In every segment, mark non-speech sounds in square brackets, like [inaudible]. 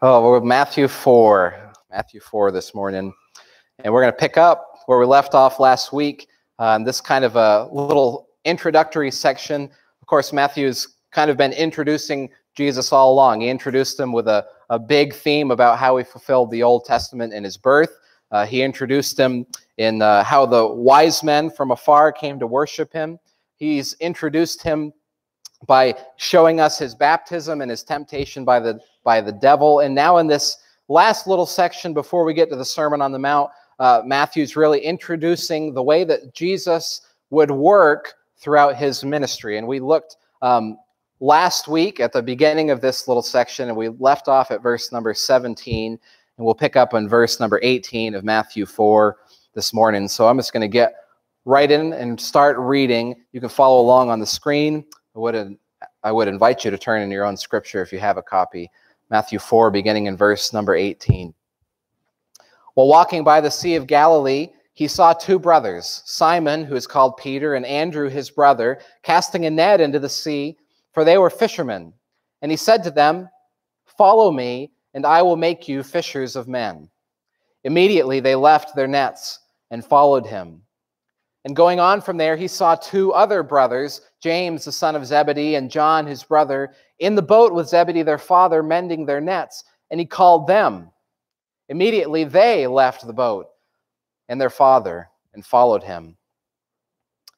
Oh, we're Matthew 4. Matthew 4 this morning. And we're going to pick up where we left off last week. Um, this kind of a little introductory section. Of course, Matthew's kind of been introducing Jesus all along. He introduced him with a, a big theme about how he fulfilled the Old Testament in his birth. Uh, he introduced him in uh, how the wise men from afar came to worship him. He's introduced him by showing us his baptism and his temptation by the by the devil. And now in this last little section before we get to the Sermon on the Mount, uh, Matthew's really introducing the way that Jesus would work throughout his ministry. And we looked um, last week at the beginning of this little section, and we left off at verse number 17, and we'll pick up on verse number 18 of Matthew 4 this morning. So I'm just going to get right in and start reading. You can follow along on the screen. I would, I would invite you to turn in your own scripture if you have a copy. Matthew 4, beginning in verse number 18. While walking by the Sea of Galilee, he saw two brothers, Simon, who is called Peter, and Andrew, his brother, casting a net into the sea, for they were fishermen. And he said to them, Follow me, and I will make you fishers of men. Immediately they left their nets and followed him. And going on from there, he saw two other brothers, James, the son of Zebedee, and John, his brother, in the boat with Zebedee, their father, mending their nets. And he called them. Immediately they left the boat and their father and followed him.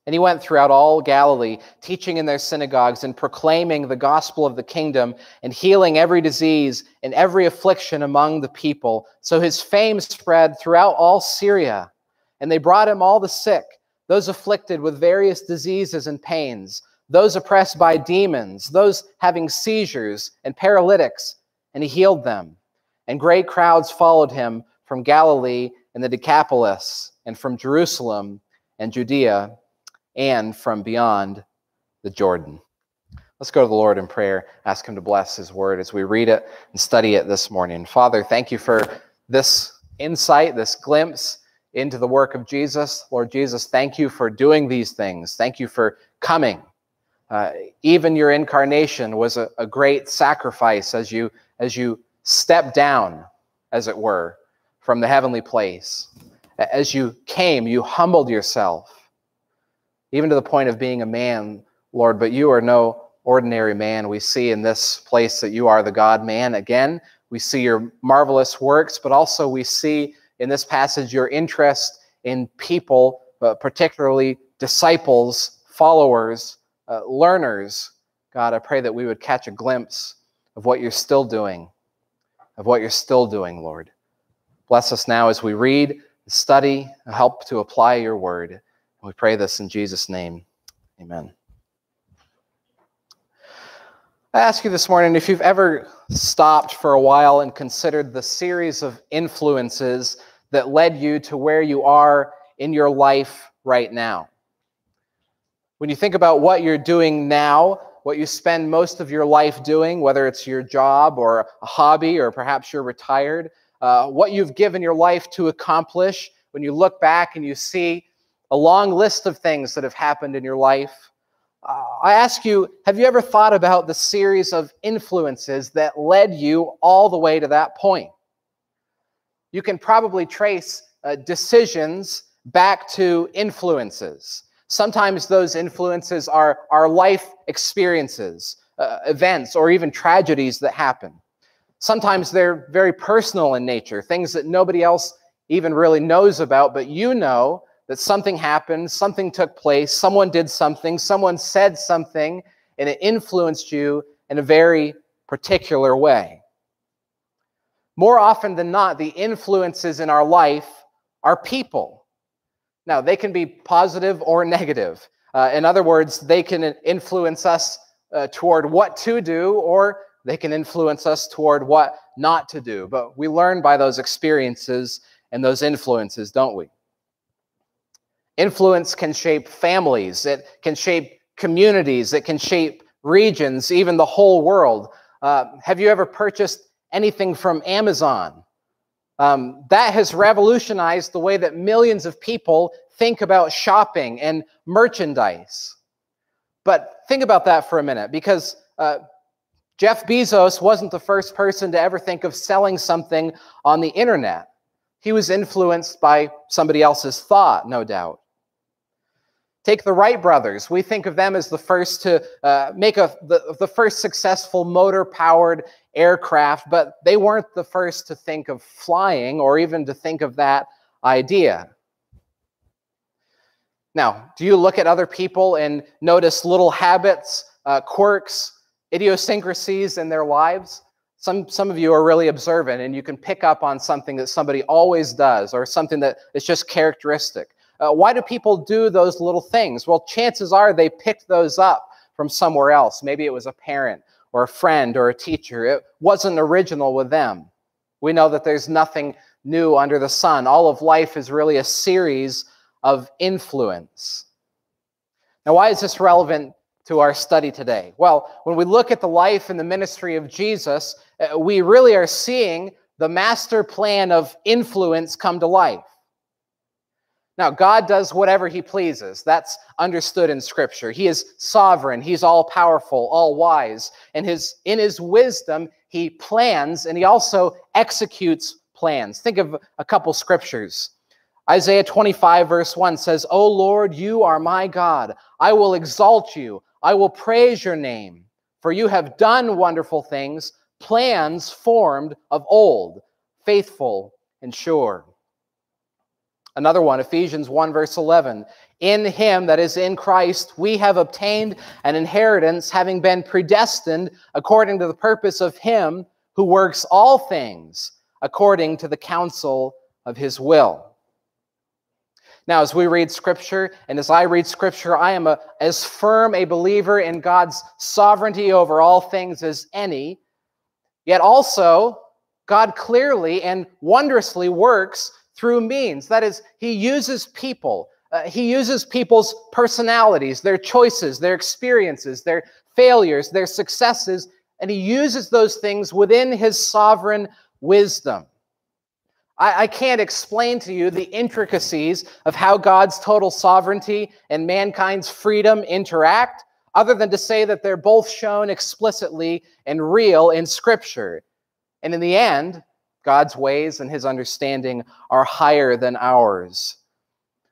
And he went throughout all Galilee, teaching in their synagogues and proclaiming the gospel of the kingdom and healing every disease and every affliction among the people. So his fame spread throughout all Syria. And they brought him all the sick those afflicted with various diseases and pains, those oppressed by demons, those having seizures and paralytics, and he healed them. And great crowds followed him from Galilee and the Decapolis, and from Jerusalem and Judea, and from beyond the Jordan. Let's go to the Lord in prayer, ask him to bless his word as we read it and study it this morning. Father, thank you for this insight, this glimpse into the work of Jesus. Lord Jesus, thank you for doing these things. Thank you for coming. Uh, even your incarnation was a, a great sacrifice as you as you stepped down, as it were, from the heavenly place. As you came, you humbled yourself, even to the point of being a man, Lord. But you are no ordinary man. We see in this place that you are the God man. Again, we see your marvelous works, but also we see in this passage your interest in people, uh, particularly disciples, followers, uh, learners. God, I pray that we would catch a glimpse of what you're still doing, of what you're still doing, Lord. Bless us now as we read, study, help to apply your word. And we pray this in Jesus' name. Amen. I ask you this morning if you've ever stopped for a while and considered the series of influences that led you to where you are in your life right now. When you think about what you're doing now, what you spend most of your life doing, whether it's your job or a hobby or perhaps you're retired, uh, what you've given your life to accomplish, when you look back and you see a long list of things that have happened in your life, uh, I ask you, have you ever thought about the series of influences that led you all the way to that point? You can probably trace uh, decisions back to influences. Sometimes those influences are our life experiences, uh, events, or even tragedies that happen. Sometimes they're very personal in nature, things that nobody else even really knows about, but you know that something happened, something took place, someone did something, someone said something, and it influenced you in a very particular way. More often than not, the influences in our life are people. Now, they can be positive or negative. Uh, in other words, they can influence us uh, toward what to do, or they can influence us toward what not to do. But we learn by those experiences and those influences, don't we? Influence can shape families, it can shape communities, it can shape regions, even the whole world. Uh, have you ever purchased anything from Amazon? Um, that has revolutionized the way that millions of people think about shopping and merchandise. But think about that for a minute, because uh, Jeff Bezos wasn't the first person to ever think of selling something on the internet. He was influenced by somebody else's thought, no doubt. Take the Wright brothers. We think of them as the first to uh, make a, the, the first successful motor powered aircraft, but they weren't the first to think of flying or even to think of that idea. Now, do you look at other people and notice little habits, uh, quirks, idiosyncrasies in their lives? Some, some of you are really observant and you can pick up on something that somebody always does or something that is just characteristic. Uh, why do people do those little things? Well, chances are they picked those up from somewhere else. Maybe it was a parent or a friend or a teacher. It wasn't original with them. We know that there's nothing new under the sun. All of life is really a series of influence. Now, why is this relevant to our study today? Well, when we look at the life and the ministry of Jesus, uh, we really are seeing the master plan of influence come to life. Now, God does whatever he pleases. That's understood in Scripture. He is sovereign, he's all powerful, all wise. And his, in his wisdom, he plans and he also executes plans. Think of a couple scriptures. Isaiah 25, verse 1 says, O Lord, you are my God. I will exalt you, I will praise your name, for you have done wonderful things, plans formed of old, faithful and sure. Another one, Ephesians 1, verse 11. In him, that is in Christ, we have obtained an inheritance, having been predestined according to the purpose of him who works all things according to the counsel of his will. Now, as we read scripture, and as I read scripture, I am a, as firm a believer in God's sovereignty over all things as any. Yet also, God clearly and wondrously works through means. That is, he uses people. Uh, he uses people's personalities, their choices, their experiences, their failures, their successes, and he uses those things within his sovereign wisdom. I, I can't explain to you the intricacies of how God's total sovereignty and mankind's freedom interact, other than to say that they're both shown explicitly and real in Scripture. And in the end, God's ways and his understanding are higher than ours.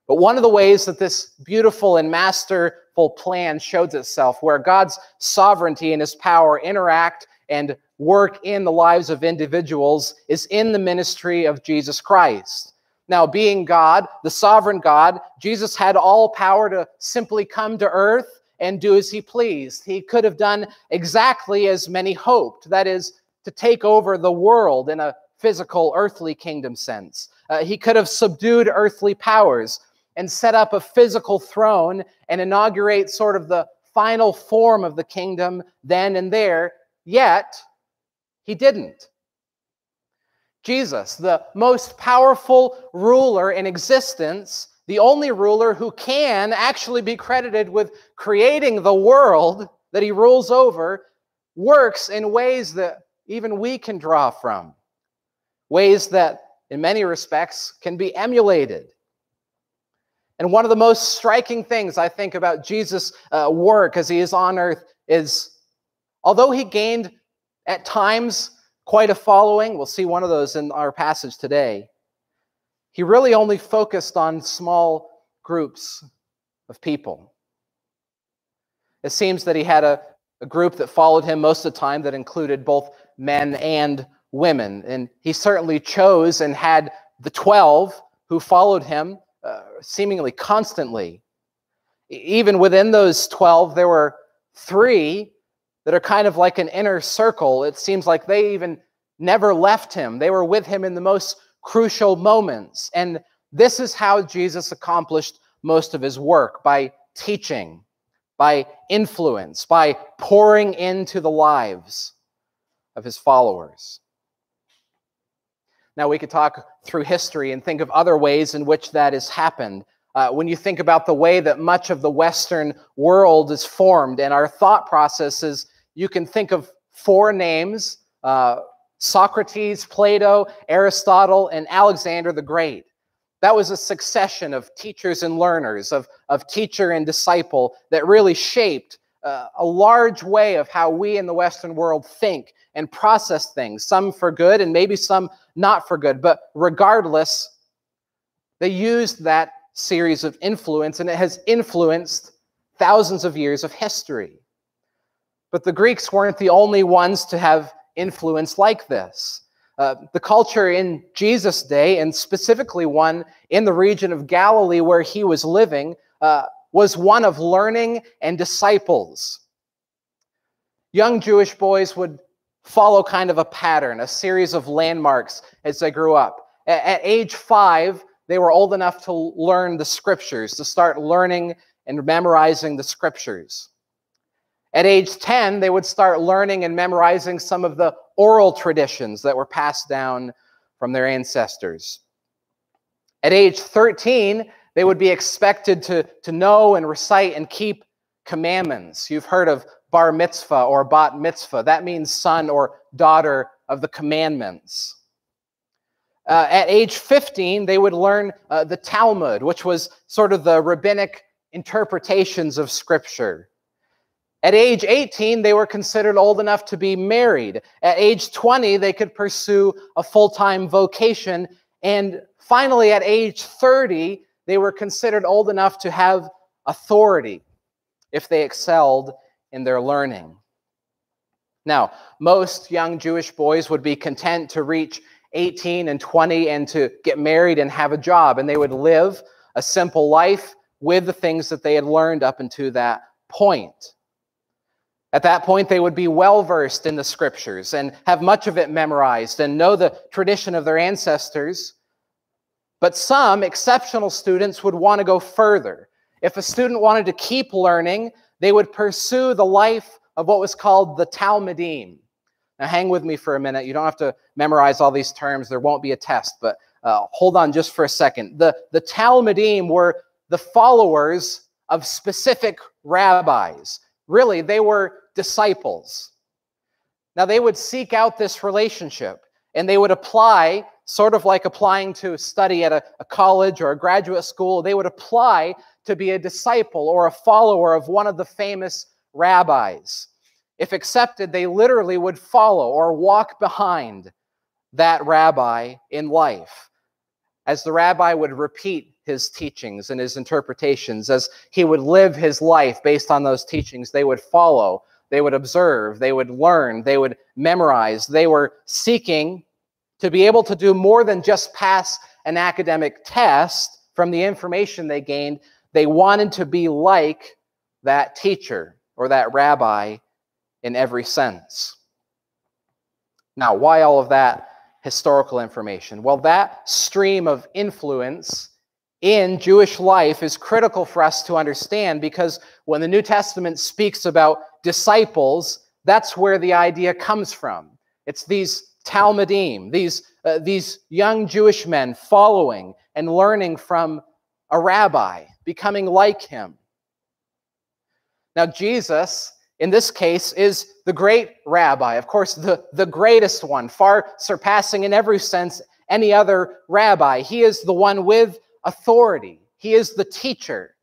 But one of the ways that this beautiful and masterful plan shows itself, where God's sovereignty and his power interact and work in the lives of individuals, is in the ministry of Jesus Christ. Now, being God, the sovereign God, Jesus had all power to simply come to earth and do as he pleased. He could have done exactly as many hoped, that is, to take over the world in a physical, earthly kingdom sense. Uh, he could have subdued earthly powers and set up a physical throne and inaugurate sort of the final form of the kingdom then and there, yet he didn't. Jesus, the most powerful ruler in existence, the only ruler who can actually be credited with creating the world that he rules over, works in ways that even we can draw from ways that, in many respects, can be emulated. And one of the most striking things I think about Jesus' uh, work as he is on earth is although he gained at times quite a following, we'll see one of those in our passage today, he really only focused on small groups of people. It seems that he had a, a group that followed him most of the time that included both men and women. And he certainly chose and had the 12 who followed him uh, seemingly constantly. Even within those 12, there were three that are kind of like an inner circle. It seems like they even never left him, they were with him in the most crucial moments. And this is how Jesus accomplished most of his work by teaching, by influence, by pouring into the lives of his followers. Now, we could talk through history and think of other ways in which that has happened. Uh, when you think about the way that much of the Western world is formed and our thought processes, you can think of four names uh, Socrates, Plato, Aristotle, and Alexander the Great. That was a succession of teachers and learners, of, of teacher and disciple that really shaped uh, a large way of how we in the Western world think and process things, some for good and maybe some not for good. But regardless, they used that series of influence and it has influenced thousands of years of history. But the Greeks weren't the only ones to have influence like this. Uh, the culture in Jesus' day, and specifically one in the region of Galilee where he was living, uh, was one of learning and disciples. Young Jewish boys would follow kind of a pattern, a series of landmarks as they grew up. At, age five, they were old enough to learn the scriptures, to start learning and memorizing the scriptures. At age 10, they would start learning and memorizing some of the oral traditions that were passed down from their ancestors. At age 13, they would be expected to, to know and recite and keep commandments. You've heard of bar mitzvah or bat mitzvah. That means son or daughter of the commandments. Uh, at age 15, they would learn uh, the Talmud, which was sort of the rabbinic interpretations of Scripture. At age 18, they were considered old enough to be married. At age 20, they could pursue a full time vocation. And finally, at age 30, they were considered old enough to have authority if they excelled in their learning. Now, most young Jewish boys would be content to reach 18 and 20 and to get married and have a job, and they would live a simple life with the things that they had learned up until that point. At that point, they would be well versed in the scriptures and have much of it memorized and know the tradition of their ancestors. But some exceptional students would want to go further. If a student wanted to keep learning, they would pursue the life of what was called the Talmidim. Now, hang with me for a minute. You don't have to memorize all these terms, there won't be a test, but uh, hold on just for a second. The, the Talmidim were the followers of specific rabbis. Really, they were disciples. Now, they would seek out this relationship and they would apply, sort of like applying to study at a, a, college or a graduate school, they would apply to be a disciple or a follower of one of the famous rabbis. If accepted, they literally would follow or walk behind that rabbi in life. As the rabbi would repeat his teachings and his interpretations, as he would live his life based on those teachings, they would follow they would observe, they would learn, they would memorize. They were seeking to be able to do more than just pass an academic test from the information they gained. They wanted to be like that teacher or that rabbi in every sense. Now, why all of that historical information? Well, that stream of influence in Jewish life is critical for us to understand because when the New Testament speaks about disciples, that's where the idea comes from. It's these Talmidim, these, uh, these young Jewish men following and learning from a rabbi, becoming like him. Now, Jesus, in this case, is the great rabbi, of course, the, the greatest one, far surpassing in every sense any other rabbi. He is the one with authority, he is the teacher.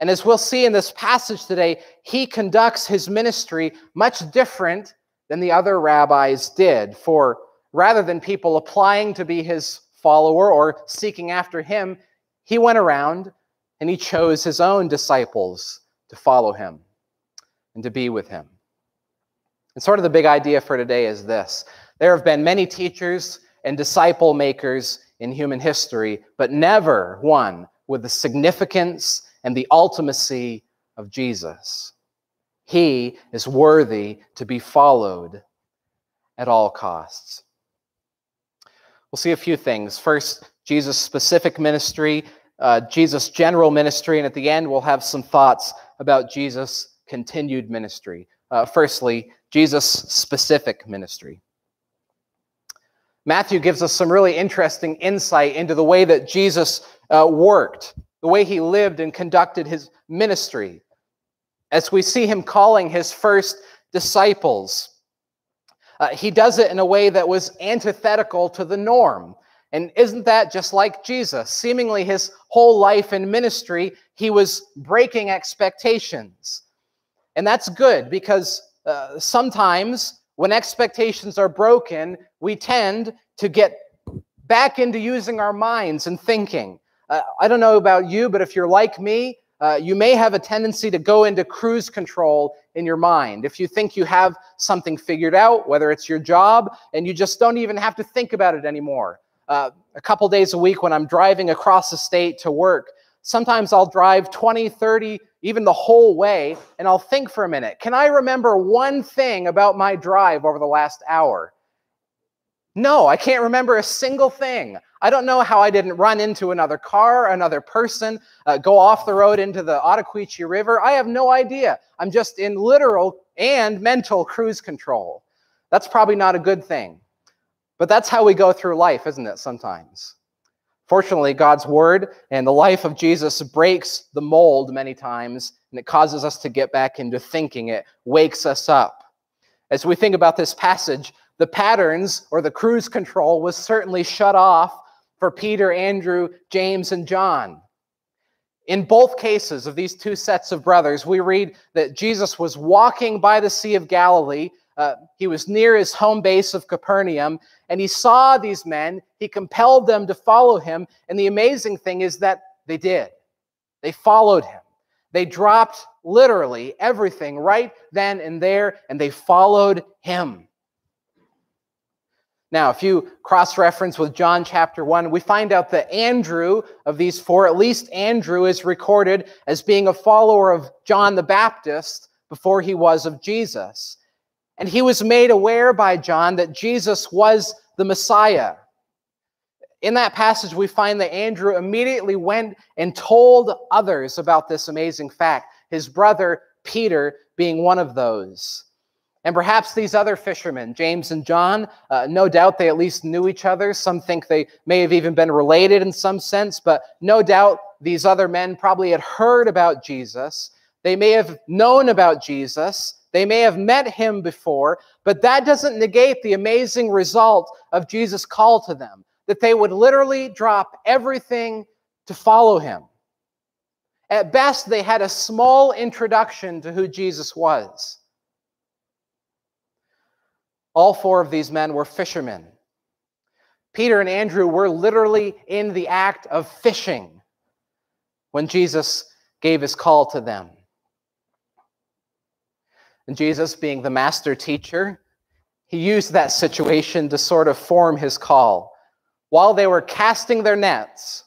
And as we'll see in this passage today, he conducts his ministry much different than the other rabbis did. For rather than people applying to be his follower or seeking after him, he went around and he chose his own disciples to follow him and to be with him. And sort of the big idea for today is this there have been many teachers and disciple makers in human history, but never one with the significance and the ultimacy of Jesus. He is worthy to be followed at all costs. We'll see a few things. First, Jesus' specific ministry, uh, Jesus' general ministry, and at the end, we'll have some thoughts about Jesus' continued ministry. Uh, firstly, Jesus' specific ministry. Matthew gives us some really interesting insight into the way that Jesus uh, worked the way he lived and conducted his ministry. As we see him calling his first disciples, uh, he does it in a way that was antithetical to the norm. And isn't that just like Jesus? Seemingly his whole life and ministry, he was breaking expectations. And that's good because uh, sometimes when expectations are broken, we tend to get back into using our minds and thinking. Uh, I don't know about you, but if you're like me, uh, you may have a tendency to go into cruise control in your mind. If you think you have something figured out, whether it's your job, and you just don't even have to think about it anymore. Uh, a couple days a week when I'm driving across the state to work, sometimes I'll drive 20, 30, even the whole way, and I'll think for a minute. Can I remember one thing about my drive over the last hour? No, I can't remember a single thing. I don't know how I didn't run into another car, another person, uh, go off the road into the Ottauquechee River. I have no idea. I'm just in literal and mental cruise control. That's probably not a good thing. But that's how we go through life, isn't it, sometimes? Fortunately, God's word and the life of Jesus breaks the mold many times, and it causes us to get back into thinking. It wakes us up. As we think about this passage, the patterns or the cruise control was certainly shut off for Peter, Andrew, James, and John. In both cases of these two sets of brothers, we read that Jesus was walking by the Sea of Galilee. Uh, he was near his home base of Capernaum, and he saw these men. He compelled them to follow him. And the amazing thing is that they did. They followed him. They dropped literally everything right then and there, and they followed him. Now, if you cross reference with John chapter 1, we find out that Andrew, of these four, at least Andrew is recorded as being a follower of John the Baptist before he was of Jesus. And he was made aware by John that Jesus was the Messiah. In that passage, we find that Andrew immediately went and told others about this amazing fact, his brother Peter being one of those. And perhaps these other fishermen, James and John, uh, no doubt they at least knew each other. Some think they may have even been related in some sense, but no doubt these other men probably had heard about Jesus. They may have known about Jesus. They may have met him before, but that doesn't negate the amazing result of Jesus' call to them that they would literally drop everything to follow him. At best, they had a small introduction to who Jesus was. All four of these men were fishermen. Peter and Andrew were literally in the act of fishing when Jesus gave his call to them. And Jesus, being the master teacher, he used that situation to sort of form his call. While they were casting their nets,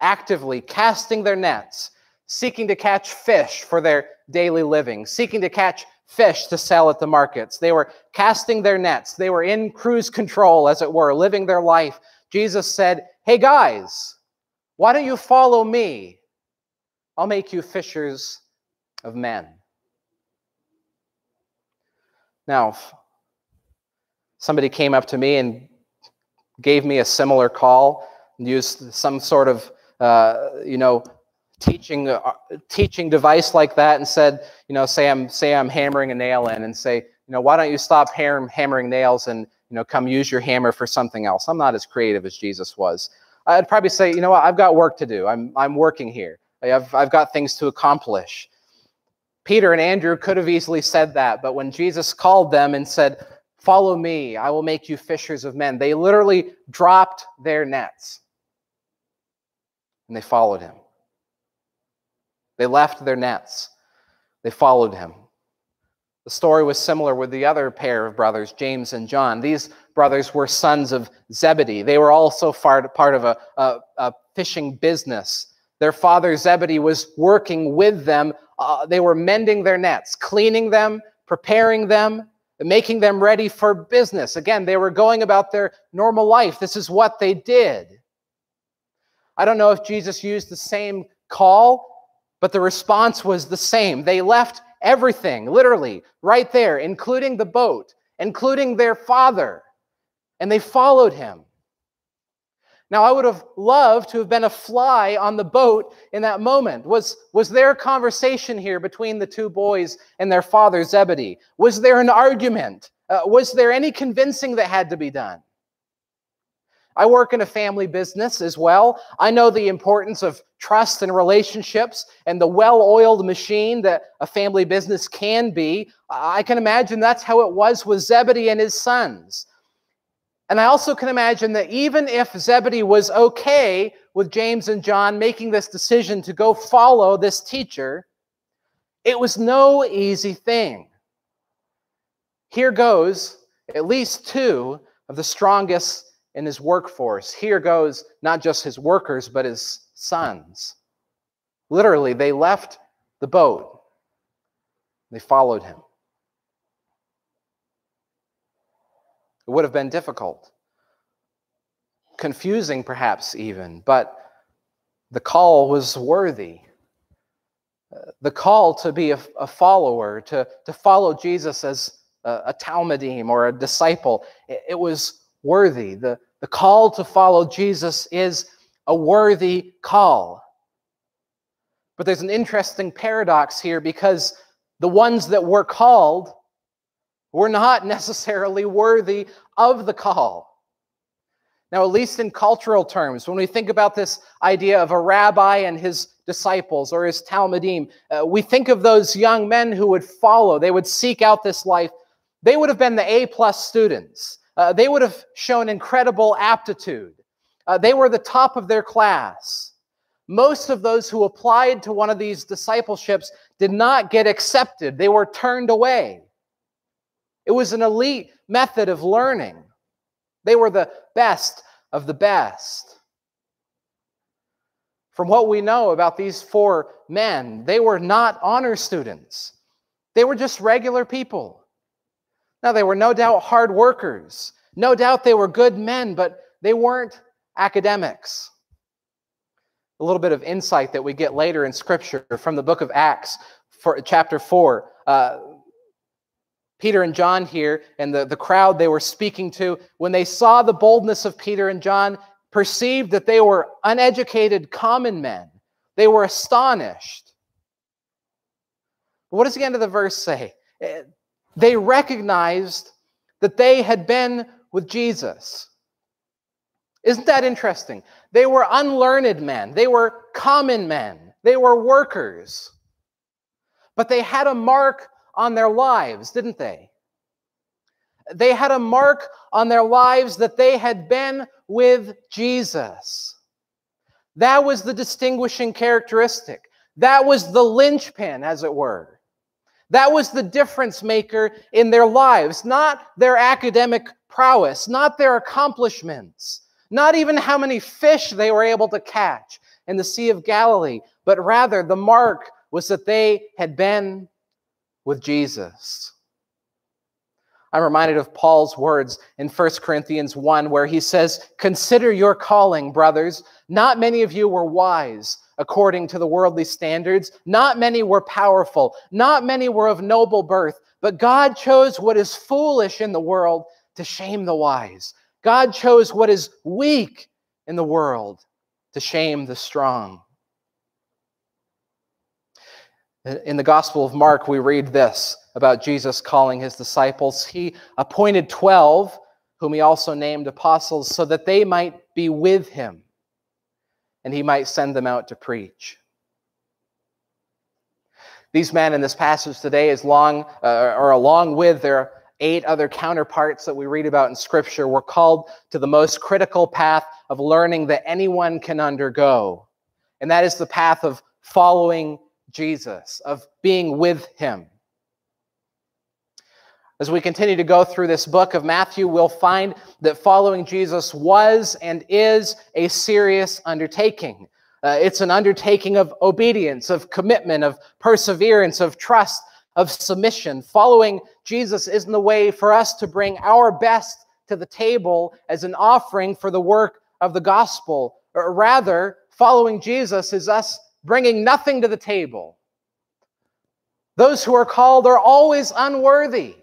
actively casting their nets, seeking to catch fish for their daily living, seeking to catch fish to sell at the markets. They were casting their nets. They were in cruise control, as it were, living their life. Jesus said, Hey guys, why don't you follow me? I'll make you fishers of men. Now, somebody came up to me and gave me a similar call, and used some sort of, uh, you know, teaching uh, teaching device like that and said, you know, say I'm say I'm hammering a nail in and say, you know, why don't you stop ham- hammering nails and you know come use your hammer for something else? I'm not as creative as Jesus was. I'd probably say, you know what, I've got work to do. I'm I'm working here. I've I've got things to accomplish. Peter and Andrew could have easily said that, but when Jesus called them and said, "Follow me, I will make you fishers of men," they literally dropped their nets and they followed him. They left their nets. They followed him. The story was similar with the other pair of brothers, James and John. These brothers were sons of Zebedee. They were also part of a, a, a fishing business. Their father Zebedee was working with them. Uh, they were mending their nets, cleaning them, preparing them, making them ready for business. Again, they were going about their normal life. This is what they did. I don't know if Jesus used the same call but the response was the same. They left everything, literally, right there, including the boat, including their father, and they followed him. Now, I would have loved to have been a fly on the boat in that moment. Was, was there a conversation here between the two boys and their father, Zebedee? Was there an argument? Uh, was there any convincing that had to be done? I work in a family business as well. I know the importance of trust and relationships and the well oiled machine that a family business can be. I can imagine that's how it was with Zebedee and his sons. And I also can imagine that even if Zebedee was okay with James and John making this decision to go follow this teacher, it was no easy thing. Here goes at least two of the strongest in his workforce. Here goes not just his workers, but his sons. Literally, they left the boat, they followed him. It would have been difficult, confusing perhaps even, but the call was worthy. The call to be a, a follower, to, to follow Jesus as a, a Talmidim or a disciple, it, it was worthy. The, the call to follow Jesus is a worthy call. But there's an interesting paradox here because the ones that were called were not [laughs] necessarily worthy of the call. Now, at least in cultural terms, when we think about this idea of a rabbi and his disciples or his Talmidim, uh, we think of those young men who would follow, they would seek out this life. They would have been the A plus students. Uh, they would have shown incredible aptitude. Uh, they were the top of their class. Most of those who applied to one of these discipleships did not get accepted, they were turned away. It was an elite method of learning. They were the best of the best. From what we know about these four men, they were not honor students. They were just regular people. Now, they were no doubt hard workers. No doubt they were good men, but they weren't academics. A little bit of insight that we get later in Scripture from the book of Acts, for, chapter 4. Uh, Peter and John here, and the, the crowd they were speaking to, when they saw the boldness of Peter and John, perceived that they were uneducated common men. They were astonished. What does the end of the verse say? Eh, they recognized that they had been with Jesus. Isn't that interesting? They were unlearned men, they were common men, they were workers. But they had a mark on their lives, didn't they? They had a mark on their lives that they had been with Jesus. That was the distinguishing characteristic. That was the linchpin, as it were. That was the difference maker in their lives, not their academic prowess, not their accomplishments, not even how many fish they were able to catch in the Sea of Galilee, but rather the mark was that they had been with Jesus. I'm reminded of Paul's words in 1 Corinthians 1, where he says, Consider your calling, brothers. Not many of you were wise according to the worldly standards. Not many were powerful. Not many were of noble birth. But God chose what is foolish in the world to shame the wise. God chose what is weak in the world to shame the strong. In the Gospel of Mark, we read this about Jesus calling his disciples. He appointed 12, whom he also named apostles, so that they might be with him and he might send them out to preach. These men in this passage today, as long uh, or along with their eight other counterparts that we read about in Scripture, were called to the most critical path of learning that anyone can undergo, and that is the path of following Jesus, of being with him. As we continue to go through this book of Matthew, we'll find that following Jesus was and is a serious undertaking. Uh, it's an undertaking of obedience, of commitment, of perseverance, of trust, of submission. Following Jesus isn't the way for us to bring our best to the table as an offering for the work of the gospel. Or rather, following Jesus is us bringing nothing to the table. Those who are called are always unworthy.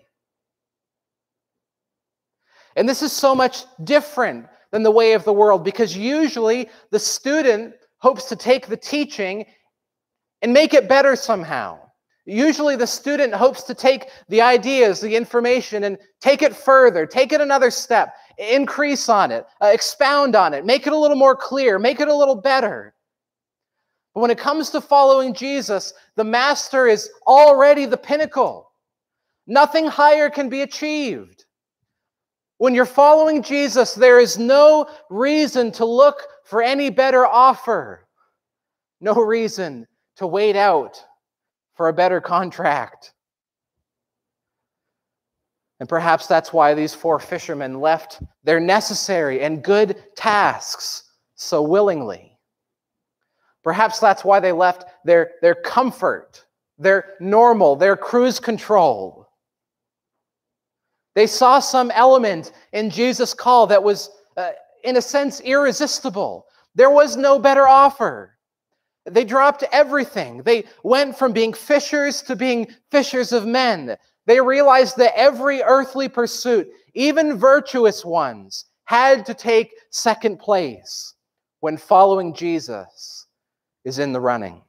And this is so much different than the way of the world because usually the student hopes to take the teaching and make it better somehow. Usually the student hopes to take the ideas, the information, and take it further, take it another step. increase on it, uh, expound on it, make it a little more clear, make it a little better. But when it comes to following Jesus, the master is already the pinnacle. Nothing higher can be achieved. When you're following Jesus, there is no reason to look for any better offer, no reason to wait out for a better contract. And perhaps that's why these four fishermen left their necessary and good tasks so willingly. Perhaps that's why they left their, their comfort, their normal, their cruise control. They saw some element in Jesus' call that was, uh, in a sense, irresistible. There was no better offer. They dropped everything. They went from being fishers to being fishers of men. They realized that every earthly pursuit, even virtuous ones, had to take second place when following Jesus is in the running.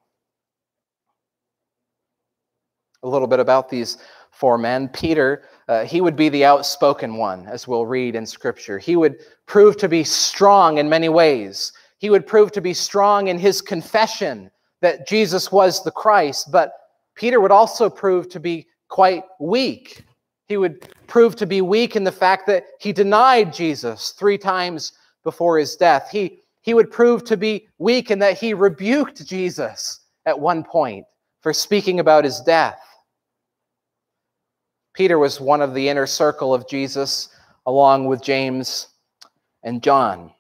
A little bit about these four men. Peter, uh, he would be the outspoken one, as we'll read in Scripture. He would prove to be strong in many ways. He would prove to be strong in his confession that Jesus was the Christ, but Peter would also prove to be quite weak. He would prove to be weak in the fact that he denied Jesus three times before his death. He, he would prove to be weak in that he rebuked Jesus at one point for speaking about his death. Peter was one of the inner circle of Jesus, along with James and John.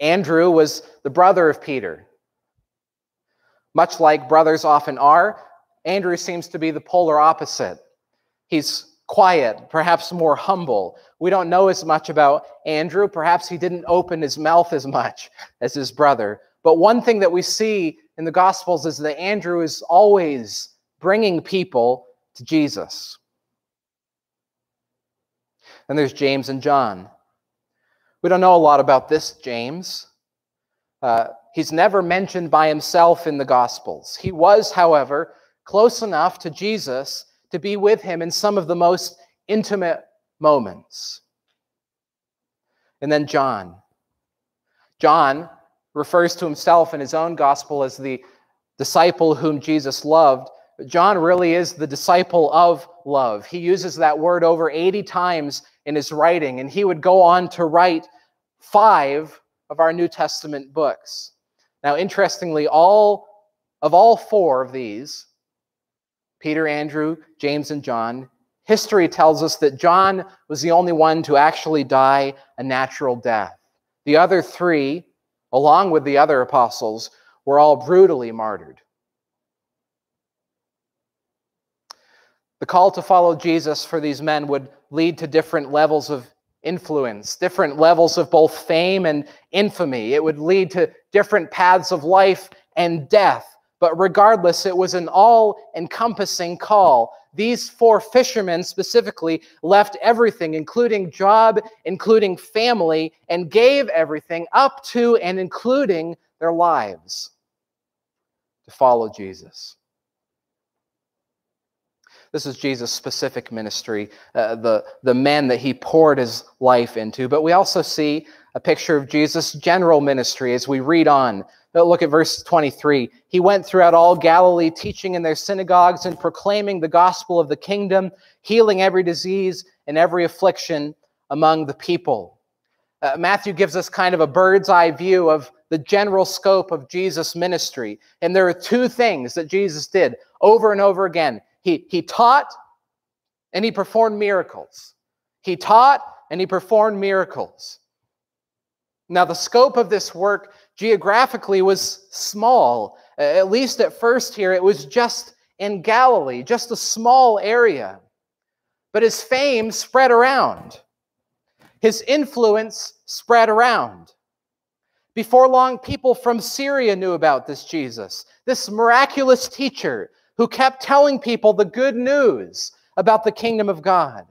Andrew was the brother of Peter. Much like brothers often are, Andrew seems to be the polar opposite. He's quiet, perhaps more humble. We don't know as much about Andrew. Perhaps he didn't open his mouth as much as his brother. But one thing that we see in the Gospels is that Andrew is always bringing people to Jesus. And there's James and John. We don't know a lot about this James. Uh, he's never mentioned by himself in the Gospels. He was, however, close enough to Jesus to be with him in some of the most intimate moments. And then John. John refers to himself in his own gospel as the disciple whom Jesus loved. But John really is the disciple of love. He uses that word over 80 times in his writing, and he would go on to write five of our New Testament books. Now, interestingly, all of all four of these, Peter, Andrew, James, and John, history tells us that John was the only one to actually die a natural death. The other three, along with the other apostles, were all brutally martyred. The call to follow Jesus for these men would lead to different levels of influence, different levels of both fame and infamy. It would lead to different paths of life and death. But regardless, it was an all encompassing call. These four fishermen specifically left everything, including job, including family, and gave everything up to and including their lives to follow Jesus. This is Jesus' specific ministry, uh, the, the men that he poured his life into. But we also see a picture of Jesus' general ministry as we read on Look at verse 23. He went throughout all Galilee, teaching in their synagogues and proclaiming the gospel of the kingdom, healing every disease and every affliction among the people. Uh, Matthew gives us kind of a bird's eye view of the general scope of Jesus' ministry. And there are two things that Jesus did over and over again he, he taught and he performed miracles. He taught and he performed miracles. Now, the scope of this work geographically was small. At least at first, here, it was just in Galilee, just a small area. But his fame spread around, his influence spread around. Before long, people from Syria knew about this Jesus, this miraculous teacher who kept telling people the good news about the kingdom of God.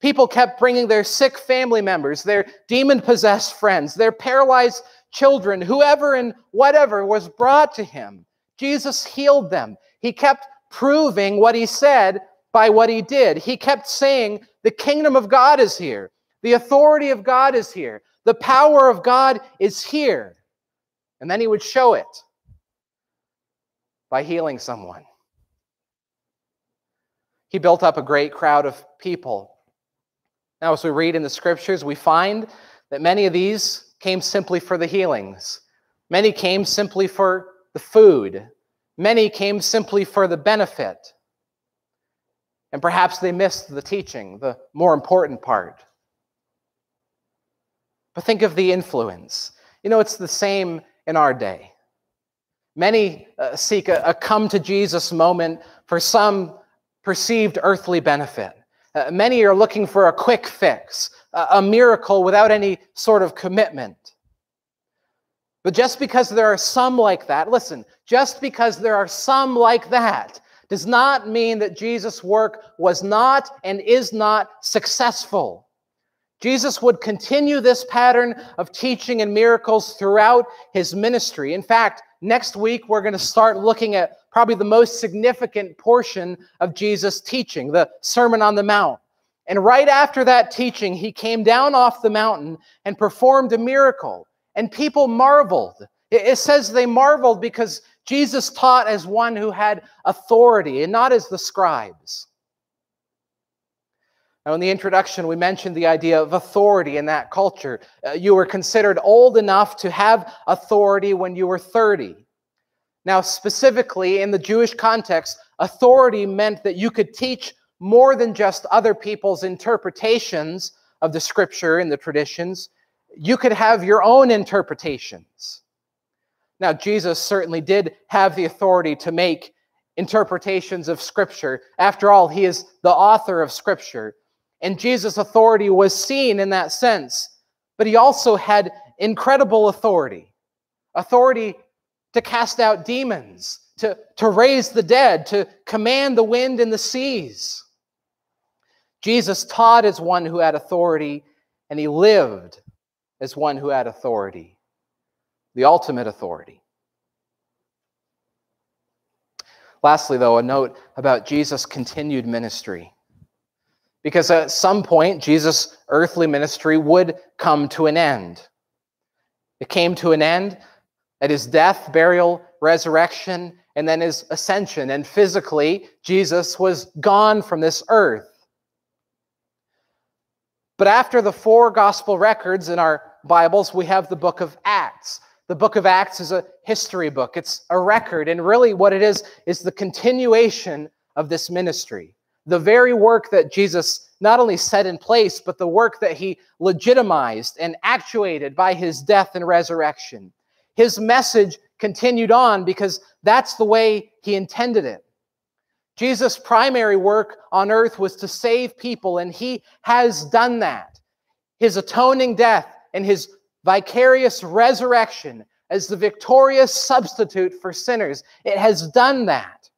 People kept bringing their sick family members, their demon possessed friends, their paralyzed children, whoever and whatever was brought to him. Jesus healed them. He kept proving what he said by what he did. He kept saying, The kingdom of God is here. The authority of God is here. The power of God is here. And then he would show it by healing someone. He built up a great crowd of people. Now, as we read in the scriptures, we find that many of these came simply for the healings. Many came simply for the food. Many came simply for the benefit. And perhaps they missed the teaching, the more important part. But think of the influence. You know, it's the same in our day. Many uh, seek a, a, come to Jesus moment for some perceived earthly benefit. Uh, many are looking for a quick fix, a, miracle without any sort of commitment. But just because there are some like that, listen, just because there are some like that does not mean that Jesus' work was not and is not successful. Jesus would continue this pattern of teaching and miracles throughout his ministry. In fact, next week we're going to start looking at probably the most significant portion of Jesus' teaching, the Sermon on the Mount. And right after that teaching, he came down off the mountain and performed a miracle. And people marveled. It says they marveled because Jesus taught as one who had authority and not as the scribes. Now, in the introduction, we mentioned the idea of authority in that culture. Uh, you were considered old enough to have authority when you were 30. Now, specifically in the Jewish context, authority meant that you could teach more than just other people's interpretations of the scripture and the traditions. You could have your own interpretations. Now, Jesus certainly did have the authority to make interpretations of scripture. After all, he is the author of scripture. And Jesus' authority was seen in that sense. But he also had incredible authority authority to cast out demons, to, to raise the dead, to command the wind and the seas. Jesus taught as one who had authority, and he lived as one who had authority, the ultimate authority. Lastly, though, a note about Jesus' continued ministry. Because at some point, Jesus' earthly ministry would come to an end. It came to an end at his death, burial, resurrection, and then his ascension. And physically, Jesus was gone from this earth. But after the four gospel records in our Bibles, we have the book of Acts. The book of Acts is a history book, it's a record. And really, what it is, is the continuation of this ministry the very work that Jesus not only set in place, but the work that he legitimized and actuated by his death and resurrection. His message continued on because that's the way he intended it. Jesus' primary work on earth was to save people, and he has done that. His atoning death and his vicarious resurrection as the victorious substitute for sinners, it has done that.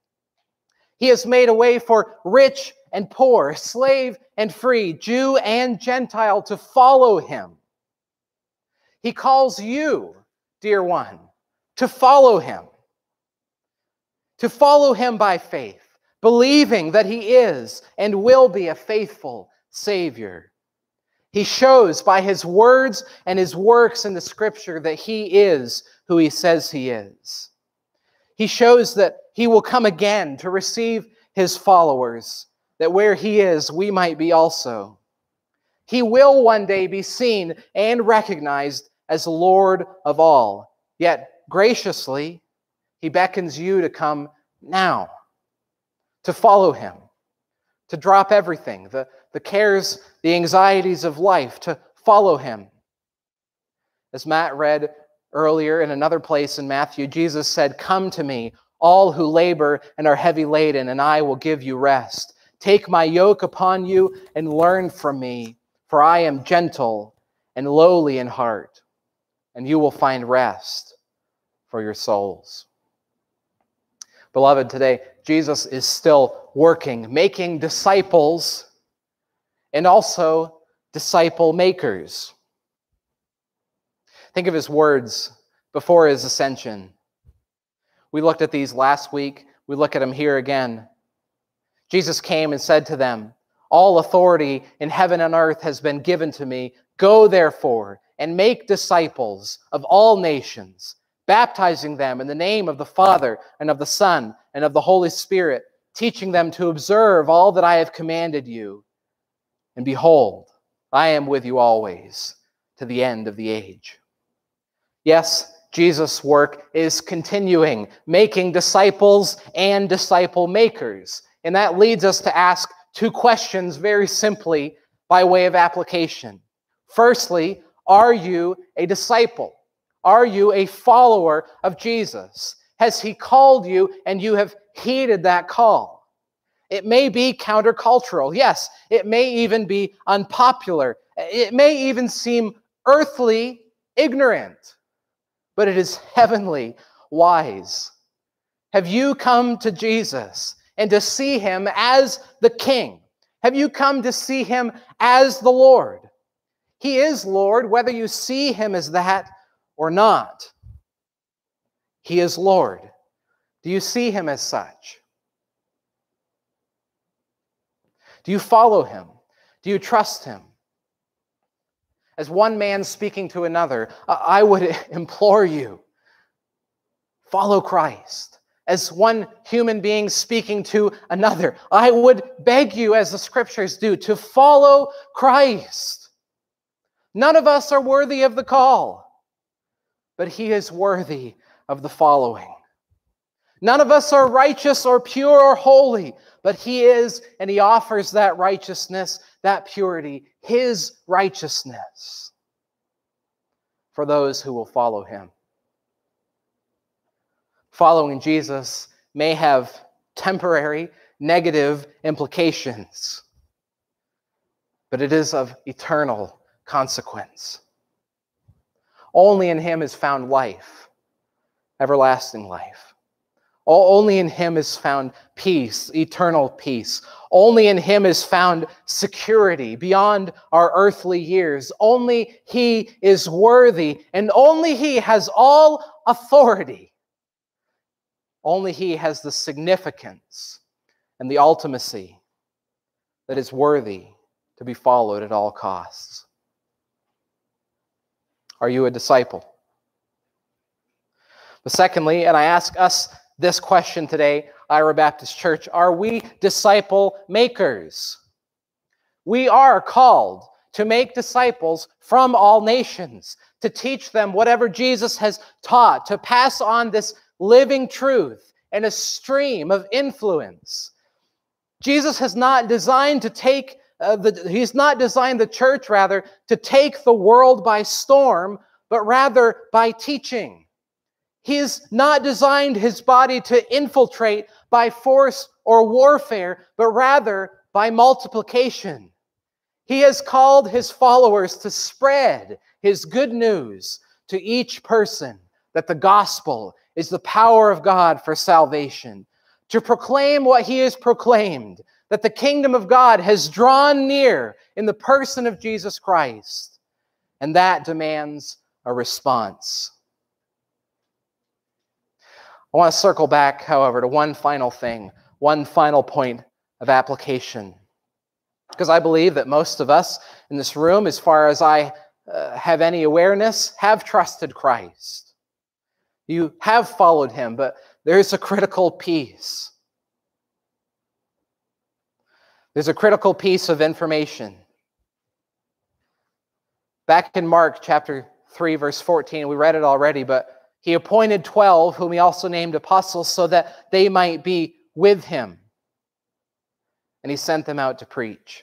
He has made a way for rich and poor, slave and free, Jew and Gentile to follow him. He calls you, dear one, to follow him. To follow him by faith, believing that he is and will be a faithful Savior. He shows by his words and his works in the scripture that he is who he says he is. He shows that he will come again to receive his followers, that where he is, we might be also. He will one day be seen and recognized as Lord of all. Yet, graciously, he beckons you to come now, to follow him, to drop everything, the, the cares, the anxieties of life, to follow him. As Matt read Earlier, in another place in Matthew, Jesus said, Come to me, all who labor and are heavy laden, and I will give you rest. Take my yoke upon you and learn from me, for I am gentle and lowly in heart, and you will find rest for your souls. Beloved, today, Jesus is still working, making disciples and also disciple makers. Think of his words before his ascension. We looked at these last week. We look at them here again. Jesus came and said to them, All authority in heaven and earth has been given to me. Go therefore and make disciples of all nations, baptizing them in the name of the Father and of the Son and of the Holy Spirit, teaching them to observe all that I have commanded you. And behold, I am with you always to the end of the age. Yes, Jesus' work is continuing, making disciples and disciple makers. And that leads us to ask two questions very simply by way of application. Firstly, are you a disciple? Are you a follower of Jesus? Has he called you and you have heeded that call? It may be countercultural. Yes, it may even be unpopular. It may even seem earthly ignorant, but it is heavenly wise. Have you come to Jesus and to see him as the King? Have you come to see him as the Lord? He is Lord, whether you see him as that or not. He is Lord. Do you see him as such? Do you follow him? Do you trust him? As one man speaking to another, I would [laughs] implore you follow Christ. As one human being speaking to another, I would beg you, as the scriptures do, to follow Christ. None of us are worthy of the call, but he is worthy of the following. None of us are righteous or pure or holy, but he is, and he offers that righteousness, that purity, his righteousness for those who will follow him. Following Jesus may have temporary negative implications, but it is of eternal consequence. Only in him is found life, everlasting life. Only in Him is found peace, eternal peace. Only in Him is found security beyond our earthly years. Only He is worthy, and only He has all authority. Only He has the significance and the ultimacy that is worthy to be followed at all costs. Are you a disciple? But secondly, and I ask us this question today, Ira Baptist Church Are we disciple makers? We are called to make disciples from all nations, to teach them whatever Jesus has taught, to pass on this living truth and a stream of influence. Jesus has not designed to take uh, the, he's not designed the church rather to take the world by storm, but rather by teaching. He's not designed his body to infiltrate by force or warfare, but rather by multiplication. He has called his followers to spread his good news to each person that the gospel is the power of God for salvation, to proclaim what he has proclaimed, that the kingdom of God has drawn near in the person of Jesus Christ. And that demands a response. I want to circle back, however, to one final thing, one final point of application. Because I believe that most of us in this room, as far as I uh, have any awareness, have trusted Christ. You have followed him, but there's a critical piece. There's a critical piece of information. Back in Mark chapter 3, verse 14, we read it already, but he appointed 12, whom he also named apostles, so that they might be with him. And he sent them out to preach.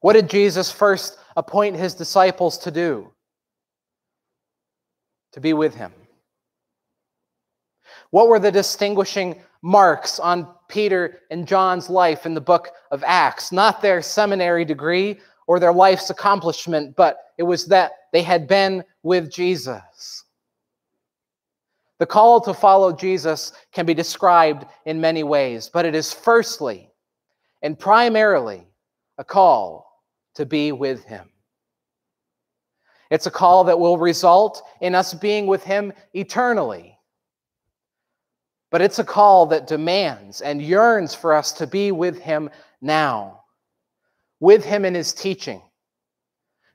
What did Jesus first appoint his disciples to do? To be with him. What were the distinguishing marks on Peter and John's life in the book of Acts? Not their seminary degree or their life's accomplishment, but it was that they had been with Jesus. The call to follow Jesus can be described in many ways, but it is firstly and primarily a call to be with Him. It's a call that will result in us being with Him eternally. But it's a call that demands and yearns for us to be with Him now, with Him in His teaching,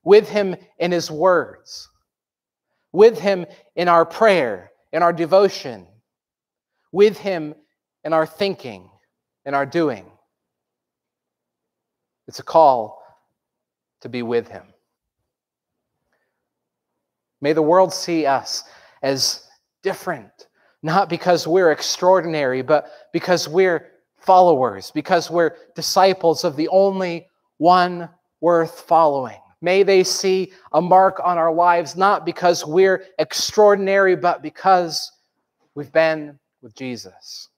with Him in His words, with Him in our prayer, in our devotion, with Him in our thinking, in our doing. It's a call to be with Him. May the world see us as different not because we're extraordinary, but because we're followers, because we're disciples of the only one worth following. May they see a mark on our lives, not because we're extraordinary, but because we've been with Jesus.